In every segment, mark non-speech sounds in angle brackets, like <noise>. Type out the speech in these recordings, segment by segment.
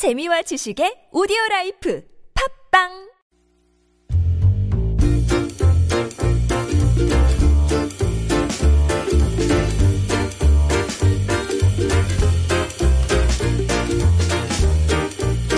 재미와 지식의 오디오 life 팟빵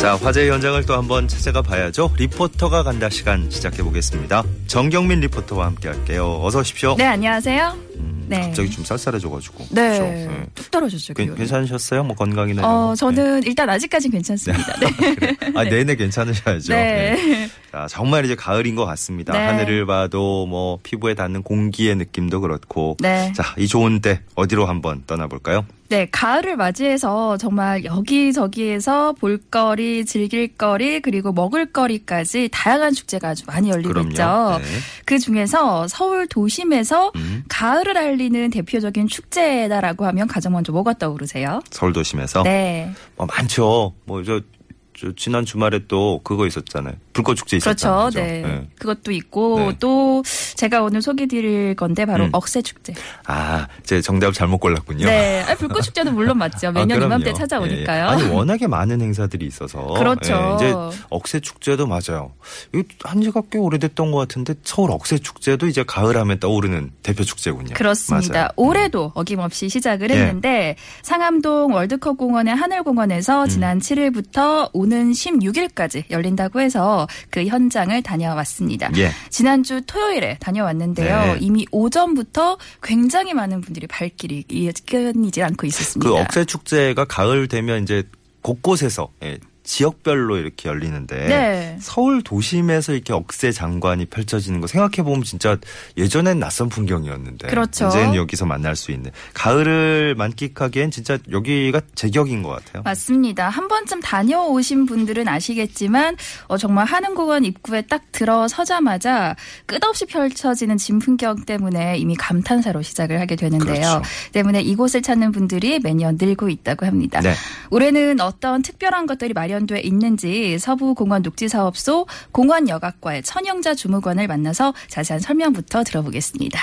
자, 화제 현장을 또 한번 찾아가 봐야죠. 리포터가 간다 시간 시작해 보겠습니다. 정경민 리포터와 함께 할게요. 어서 오십시오. 네, 안녕하세요. 음, 네. 갑자기 좀 쌀쌀해져가지고. 네. 그렇죠? 네. 뚝 떨어졌죠. 괜- 기온이. 괜찮으셨어요? 뭐 건강이나 어, 거? 저는 일단 아직까지는 괜찮습니다. <laughs> 네. 네. 그래. 아, 내내 괜찮으셔야죠. 네. 네. 자, 정말 이제 가을인 것 같습니다. 네. 하늘을 봐도 뭐 피부에 닿는 공기의 느낌도 그렇고. 네. 자, 이 좋은 때 어디로 한번 떠나볼까요? 네, 가을을 맞이해서 정말 여기저기에서 볼거리, 즐길거리, 그리고 먹을거리까지 다양한 축제가 아주 많이 열리고 있죠. 그럼요. 네. 그 중에서 서울 도심에서 음, 가을을 알리는 대표적인 축제다라고 하면 가장 먼저 뭐가 떠오르세요? 서울 도심에서. 네. 뭐 많죠. 뭐 저, 저 지난 주말에 또 그거 있었잖아요. 불꽃 축제 그렇죠. 있었잖아요. 그죠? 네. 그것도 있고 네. 또 제가 오늘 소개해 드릴 건데 바로 음. 억새 축제. 아, 제 정답을 잘못 골랐군요. 네. 아, 불꽃 축제는 물론 맞죠. 매년 아. 이맘때 예, 찾아오니까요. 예. 아니 워낙에 많은 행사들이 있어서 그렇죠. 예, 이제 억새 축제도 맞아요. 한지가 꽤 오래됐던 것 같은데 서울 억새 축제도 이제 가을하면 떠오르는 대표 축제군요. 그렇습니다. 맞아요. 올해도 어김없이 시작을 예. 했는데 상암동 월드컵 공원의 음. 하늘공원에서 지난 7일부터 오는 16일까지 열린다고 해서 그 현장을 다녀왔습니다. 예. 지난주 토요일에 다녀왔는데요. 네. 이미 오전부터 굉장히 많은 분들이 발길이 끊이지 않고 있었습니다. 그 억새 축제가 가을 되면 이제 곳곳에서 예, 지역별로 이렇게 열리는데 네. 서울 도심에서 이렇게 억새 장관이 펼쳐지는 거 생각해 보면 진짜 예전엔 낯선 풍경이었는데 그렇죠. 이제는 여기서 만날 수 있는 가을을 만끽하기엔 진짜 여기가 제격인 것 같아요. 맞습니다. 한 번쯤 다녀오신 분들은 아시겠지만 어, 정말 한흥공원 입구에 딱 들어서자마자 끝없이 펼쳐지는 진풍경 때문에 이미 감탄사로 시작을 하게 되는데요. 그렇죠. 때문에 이곳을 찾는 분들이 매년 늘고 있다고 합니다. 네. 올해는 어떤 특별한 것들이 마련 돼 있는지 서부공원 녹지사업소 공원여각과의 천영자 주무관을 만나서 자세한 설명부터 들어보겠습니다.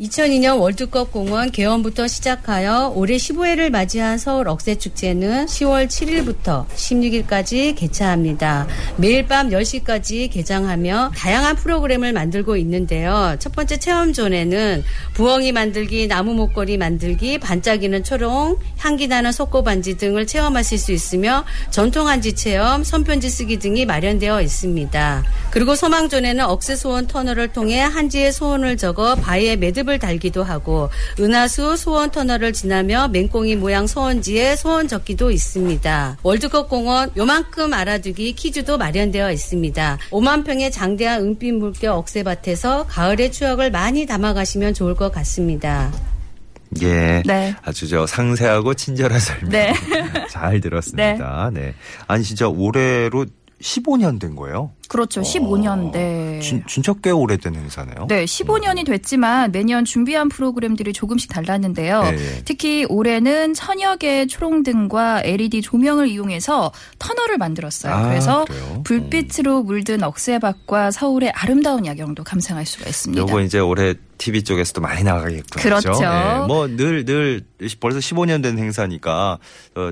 2002년 월드컵 공원 개원부터 시작하여 올해 15회를 맞이한 서울 억새축제는 10월 7일부터 16일까지 개최합니다. 매일 밤 10시까지 개장하며 다양한 프로그램을 만들고 있는데요. 첫 번째 체험존에는 부엉이 만들기, 나무 목걸이 만들기, 반짝이는 초롱, 향기 나는 속고반지 등을 체험하실 수 있으며 전통 한지 체험, 손편지 쓰기 등이 마련되어 있습니다. 그리고 소망존에는 억새 소원 터널을 통해 한지의 소원을 적어 바위에 매듭을 달기도 하고 은하수 소원 터널을 지나며 맹꽁이 모양 소원지에 소원 적기도 있습니다. 월드컵 공원 요만큼 알아두기 퀴즈도 마련되어 있습니다. 5만 평의 장대한 은빛 물결 억새밭에서 가을의 추억을 많이 담아가시면 좋을 것 같습니다. 예. 네. 아주 저 상세하고 친절한 설명. 네. <laughs> 잘 들었습니다. 네. 아니 진짜 올해로 15년 된 거예요. 그렇죠. 15년. 네. 진, 진짜 꽤 오래된 행사네요. 네, 15년이 됐지만 매년 준비한 프로그램들이 조금씩 달랐는데요. 예, 예. 특히 올해는 천여 개의 초롱등과 LED 조명을 이용해서 터널을 만들었어요. 아, 그래서 그래요? 불빛으로 물든 억새밭과 서울의 아름다운 야경도 감상할 수가 있습니다. 요거 이제 올해 TV 쪽에서도 많이 나가겠군요. 그렇죠. 뭐늘 늘 벌써 15년 된 행사니까 어,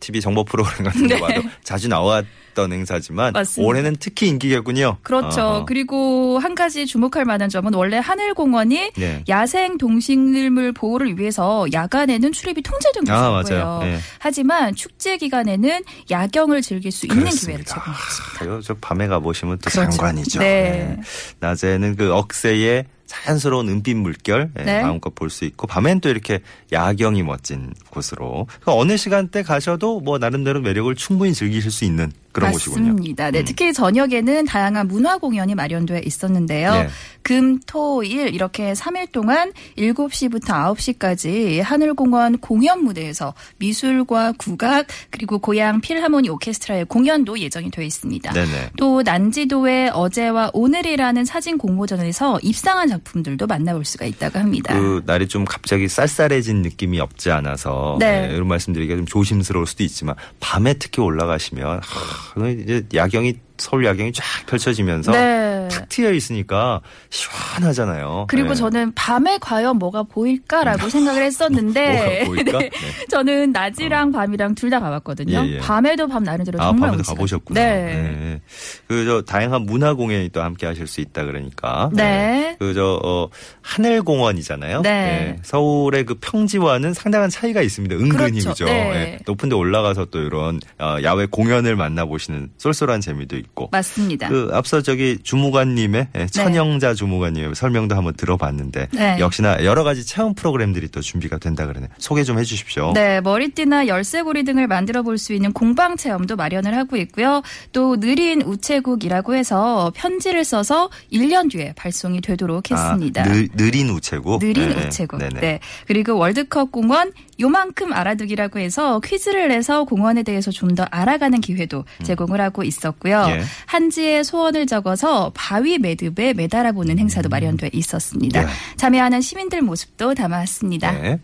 TV 정보 프로그램 같은 거 <laughs> 네. 봐도 자주 나왔 던 행사지만 맞습니다. 올해는 특히 인기겠군요. 그렇죠. 어허. 그리고 한 가지 주목할 만한 점은 원래 하늘공원이 네. 야생 동식물 보호를 위해서 야간에는 출입이 통제된 아, 곳이고요. 맞아요. 네. 하지만 축제 기간에는 야경을 즐길 수 있는 기회를. 제공했습니다. 아, 저 밤에 가보시면 또 그렇죠. 장관이죠. 네. 낮에는 그 억새의 자연스러운 은빛 물결 예, 네. 마음껏 볼 수 있고 밤엔 또 이렇게 야경이 멋진 곳으로 그러니까 어느 시간대 가셔도 뭐 나름대로 매력을 충분히 즐기실 수 있는 그런 곳이군요. 맞습니다. 네, 음. 특히 저녁에는 다양한 문화 공연이 마련되어 있었는데요. 네. 금, 토, 일 이렇게 3일 동안 7시부터 9시까지 하늘공원 공연 무대에서 미술과 국악 그리고 고향 필하모니 오케스트라의 공연도 예정이 되어 있습니다. 네네. 또 난지도의 어제와 오늘이라는 사진 공모전에서 입상한 작품들도 만나볼 수가 있다고 합니다. 그 날이 좀 갑자기 쌀쌀해진 느낌이 없지 않아서 네. 예, 이런 말씀드리기가 좀 조심스러울 수도 있지만 밤에 특히 올라가시면 하, 이제 야경이 서울 야경이 쫙 펼쳐지면서 네. 탁 트여 있으니까 시원하잖아요. 그리고 네. 저는 밤에 과연 뭐가 보일까라고 생각을 했었는데 뭐가 보일까? <laughs> 네. 저는 낮이랑 밤이랑 둘 다 가봤거든요. 예, 예. 밤에도 밤 나름대로 아, 정말 밤에도 가보셨구나. 네. 그, 저, 다양한 문화 공연이 또 함께 하실 수 있다 그러니까. 네. 그, 저, 어, 하늘 공원이잖아요. 네. 서울의 그 평지와는 상당한 차이가 있습니다. 은근히 그렇죠. 그죠. 네. 예. 높은 데 올라가서 또 이런 어, 야외 공연을 만나보시는 쏠쏠한 재미도 있고. 맞습니다. 그 앞서 저기 주무관님의 예, 천영자 주무관님의 설명도 한번 들어봤는데 네. 역시나 여러 가지 체험 프로그램들이 또 준비가 된다 그러네. 소개 좀 해주십시오. 네, 머리띠나 열쇠고리 등을 만들어 볼 수 있는 공방 체험도 마련을 하고 있고요. 또 느린 우체국이라고 해서 편지를 써서 1년 뒤에 발송이 되도록 했습니다. 아, 느, 느린 우체국. 느린 네. 우체국. 네네. 네. 그리고 월드컵 공원 요만큼 알아두기라고 해서 퀴즈를 내서 공원에 대해서 좀 더 알아가는 기회도 제공을 하고 있었고요. 음. 예. 한지의 소원을 적어서 바위 매듭에 매달아 보는 행사도 마련돼 있었습니다. 네. 참여하는 시민들 모습도 담아왔습니다. 네.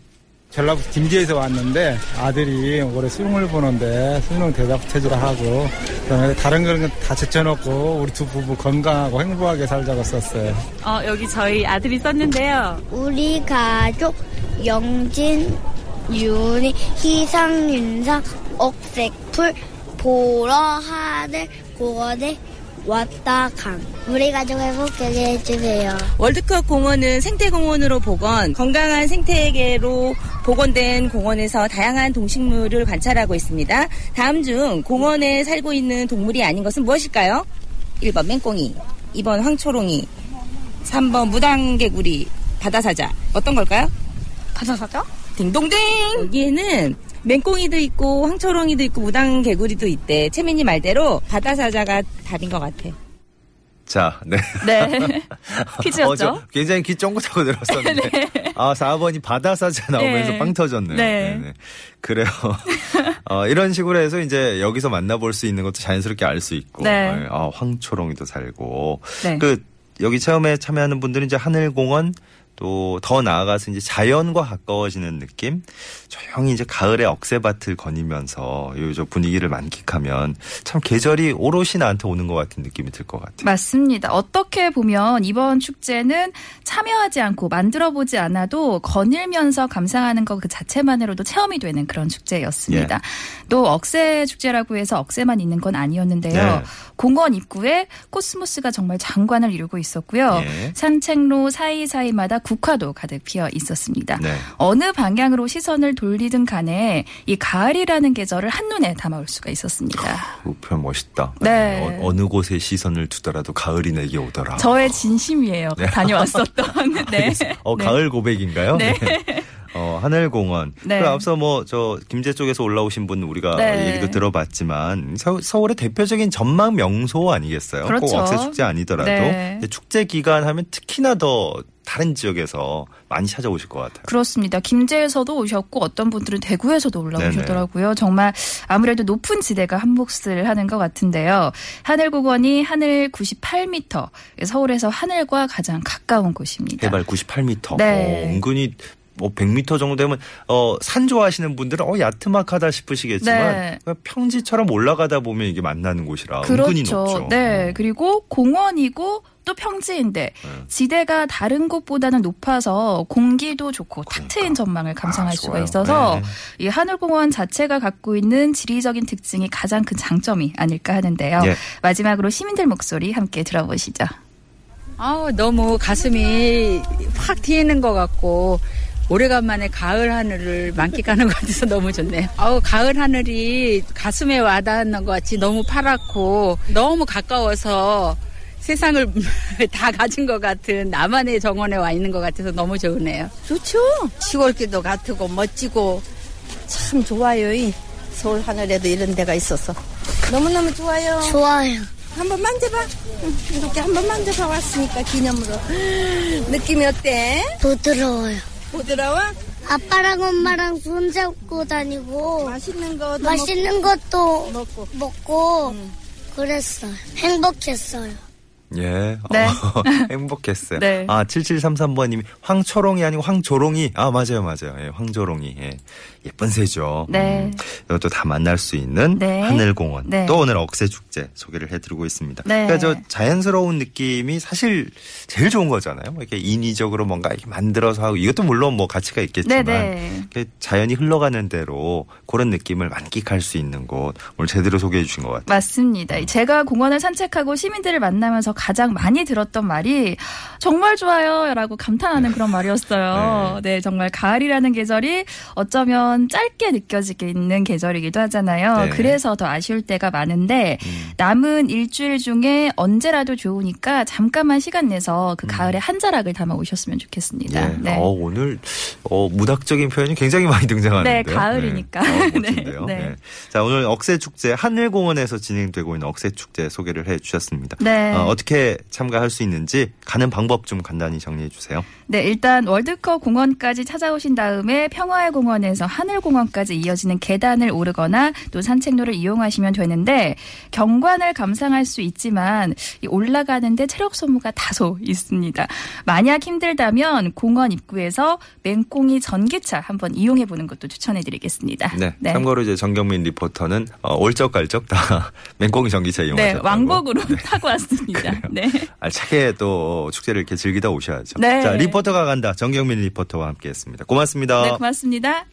전라북 김제에서 왔는데 아들이 올해 수능을 보는데 수능 대답 체제를 하고 그다음에 다른 거는 다 제쳐놓고 우리 두 부부 건강하고 행복하게 살자고 썼어요. 어, 여기 저희 아들이 썼는데요. 우리 가족 영진, 윤희, 희상, 윤상, 억색풀 보러 하늘 고원에 왔다 감. 우리 가족 행복하게 해주세요. 월드컵 공원은 생태공원으로 복원, 건강한 생태계로 복원된 공원에서 다양한 동식물을 관찰하고 있습니다. 다음 중 공원에 살고 있는 동물이 아닌 것은 무엇일까요? 1번 맹꽁이, 2번 황초롱이, 3번 무당개구리, 바다사자. 어떤 걸까요? 바다사자? 딩동댕! 여기에는 맹꽁이도 있고 황초롱이도 있고 무당 개구리도 있대. 채민이 말대로 바다사자가 답인 것 같아. 자, 네. 네. <laughs> 퀴즈였죠? 어, 저 굉장히 귀 쫑긋하고 들었었는데. <laughs> 아, 4번이 바다사자 나오면서 네. 빵 터졌네요. 네. 네네. 그래요. <laughs> 어, 이런 식으로 해서 이제 여기서 만나볼 수 있는 것도 자연스럽게 알 수 있고. 네. 아, 황초롱이도 살고. 네. 그, 여기 체험에 참여하는 분들은 이제 하늘공원 또 더 나아가서 이제 자연과 가까워지는 느낌? 조용히 이제 가을의 억새밭을 거니면서 요저 분위기를 만끽하면 참 계절이 오롯이 나한테 오는 것 같은 느낌이 들 것 같아요. 맞습니다. 어떻게 보면 이번 축제는 참여하지 않고 만들어 보지 않아도 거닐면서 감상하는 것 그 자체만으로도 체험이 되는 그런 축제였습니다. 예. 또 억새 축제라고 해서 억새만 있는 건 아니었는데요. 네. 공원 입구에 코스모스가 정말 장관을 이루고 있었고요. 예. 산책로 사이사이마다 국화도 가득 피어 있었습니다. 네. 어느 방향으로 시선을 돌리든 간에 이 가을이라는 계절을 한눈에 담아올 수가 있었습니다. 그 표현 멋있다. 네. 어, 느 곳에 시선을 두더라도 가을이 내게 오더라. 저의 진심이에요. 다녀왔었던. <laughs> 네. 어, 네. 가을 고백인가요? 네. 어, 하늘공원. 네. 그 앞서 뭐, 저, 김제 쪽에서 올라오신 분 우리가 네. 얘기도 들어봤지만, 서, 울의 대표적인 전망 명소 아니겠어요? 꼭 그렇죠. 억새 축제 아니더라도. 네. 축제 기간 하면 특히나 더 다른 지역에서 많이 찾아오실 것 같아요. 그렇습니다. 김제에서도 오셨고 어떤 분들은 대구에서도 올라오셨더라고요. 정말 아무래도 높은 지대가 한 몫을 하는 것 같은데요. 하늘공원이 하늘 98m, 서울에서 하늘과 가장 가까운 곳입니다. 해발 98m. 네. 어, 은근히 뭐 100m 정도 되면 어, 산 좋아하시는 분들은 어, 야트막하다 싶으시겠지만 네. 평지처럼 올라가다 보면 이게 만나는 곳이라 은근히 그렇죠. 높죠. 네. 어. 그리고 공원이고 또 평지인데 네. 지대가 다른 곳보다는 높아서 공기도 좋고 탁 트인 전망을 감상할 아, 수가. 있어서 네. 이 하늘공원 자체가 갖고 있는 지리적인 특징이 가장 큰 장점이 아닐까 하는데요. 예. 마지막으로 시민들 목소리 함께 들어보시죠. 아우, 너무 가슴이 확 트이는 것 같고, 오래간만에 가을 하늘을 만끽하는 것 같아서 너무 좋네요. 아우, 가을 하늘이 가슴에 와닿는 것 같이 너무 파랗고, 너무 가까워서 세상을 <laughs> 다 가진 것 같은 나만의 정원에 와 있는 것 같아서 너무 좋으네요. 좋죠. 시골길도 같고 멋지고 참 좋아요. 이 서울 하늘에도 이런 데가 있어서 너무너무 좋아요. 좋아요. 한번 만져봐. 응, 이렇게 한번 만져봐 왔으니까 기념으로. <gasps> 느낌이 어때? 부드러워요. 부드러워? 아빠랑 엄마랑 손잡고 다니고 맛있는 거 맛있는 것도 먹고. 먹고 그랬어요. 행복했어요. 예. 네. 어, <laughs> 행복했어요. 네. 아, 7733번님이 황초롱이 아니고 황조롱이. 아, 맞아요, 맞아요. 예, 황조롱이. 예. 예쁜 새죠. 네. 음, 이것도 다 만날 수 있는 네. 하늘공원. 네. 또 오늘 억새축제 소개를 해드리고 있습니다. 네. 그러니까 저 자연스러운 느낌이 사실 제일 좋은 거잖아요. 이렇게 인위적으로 뭔가 이렇게 만들어서 하고 이것도 물론 뭐 가치가 있겠지만 네네. 이렇게 자연이 흘러가는 대로 그런 느낌을 만끽할 수 있는 곳 오늘 제대로 소개해 주신 것 같아요. 맞습니다. 제가 공원을 산책하고 시민들을 만나면서 가장 많이 들었던 말이 정말 좋아요 라고 감탄하는 그런 말이었어요. 네. 정말 가을이라는 계절이 어쩌면 짧게 느껴지게 있는 계절이기도 하잖아요. 네. 그래서 더 아쉬울 때가 많은데 음. 남은 일주일 중에 언제라도 좋으니까 잠깐만 시간 내서 그 가을의 한 자락을 담아 오셨으면 좋겠습니다. 음. 예. 어, 오늘 어, 무닥적인 표현이 굉장히 많이 등장하는데요. 네, 가을이니까. 네. 어, <laughs> 네. 네. 네. 자, 오늘 억새 축제 하늘공원에서 진행되고 있는 억새 축제 소개를 해 주셨습니다. 네. 어, 어떻게 참가할 수 있는지 가는 방법 좀 간단히 정리해 주세요. 네, 일단 월드컵 공원까지 찾아오신 다음에 평화의 공원에서 하늘공원까지 이어지는 계단을 오르거나 또 산책로를 이용하시면 되는데 경관을 감상할 수 있지만 이 올라가는데 체력 소모가 다소 있습니다. 만약 힘들다면 공원 입구에서 맹꽁이 전기차 한번 이용해 보는 것도 추천해 드리겠습니다. 네. 참고로 이제 정경민 리포터는 어, 올적갈적 다 <laughs> 맹꽁이 전기차 네, 이용하셨다고. 왕복으로 타고 왔습니다. <laughs> 네. 알차게 또 축제를 이렇게 즐기다 오셔야죠. 네. 자, 리포터가 간다. 정경민 리포터와 함께했습니다. 고맙습니다. 네, 고맙습니다.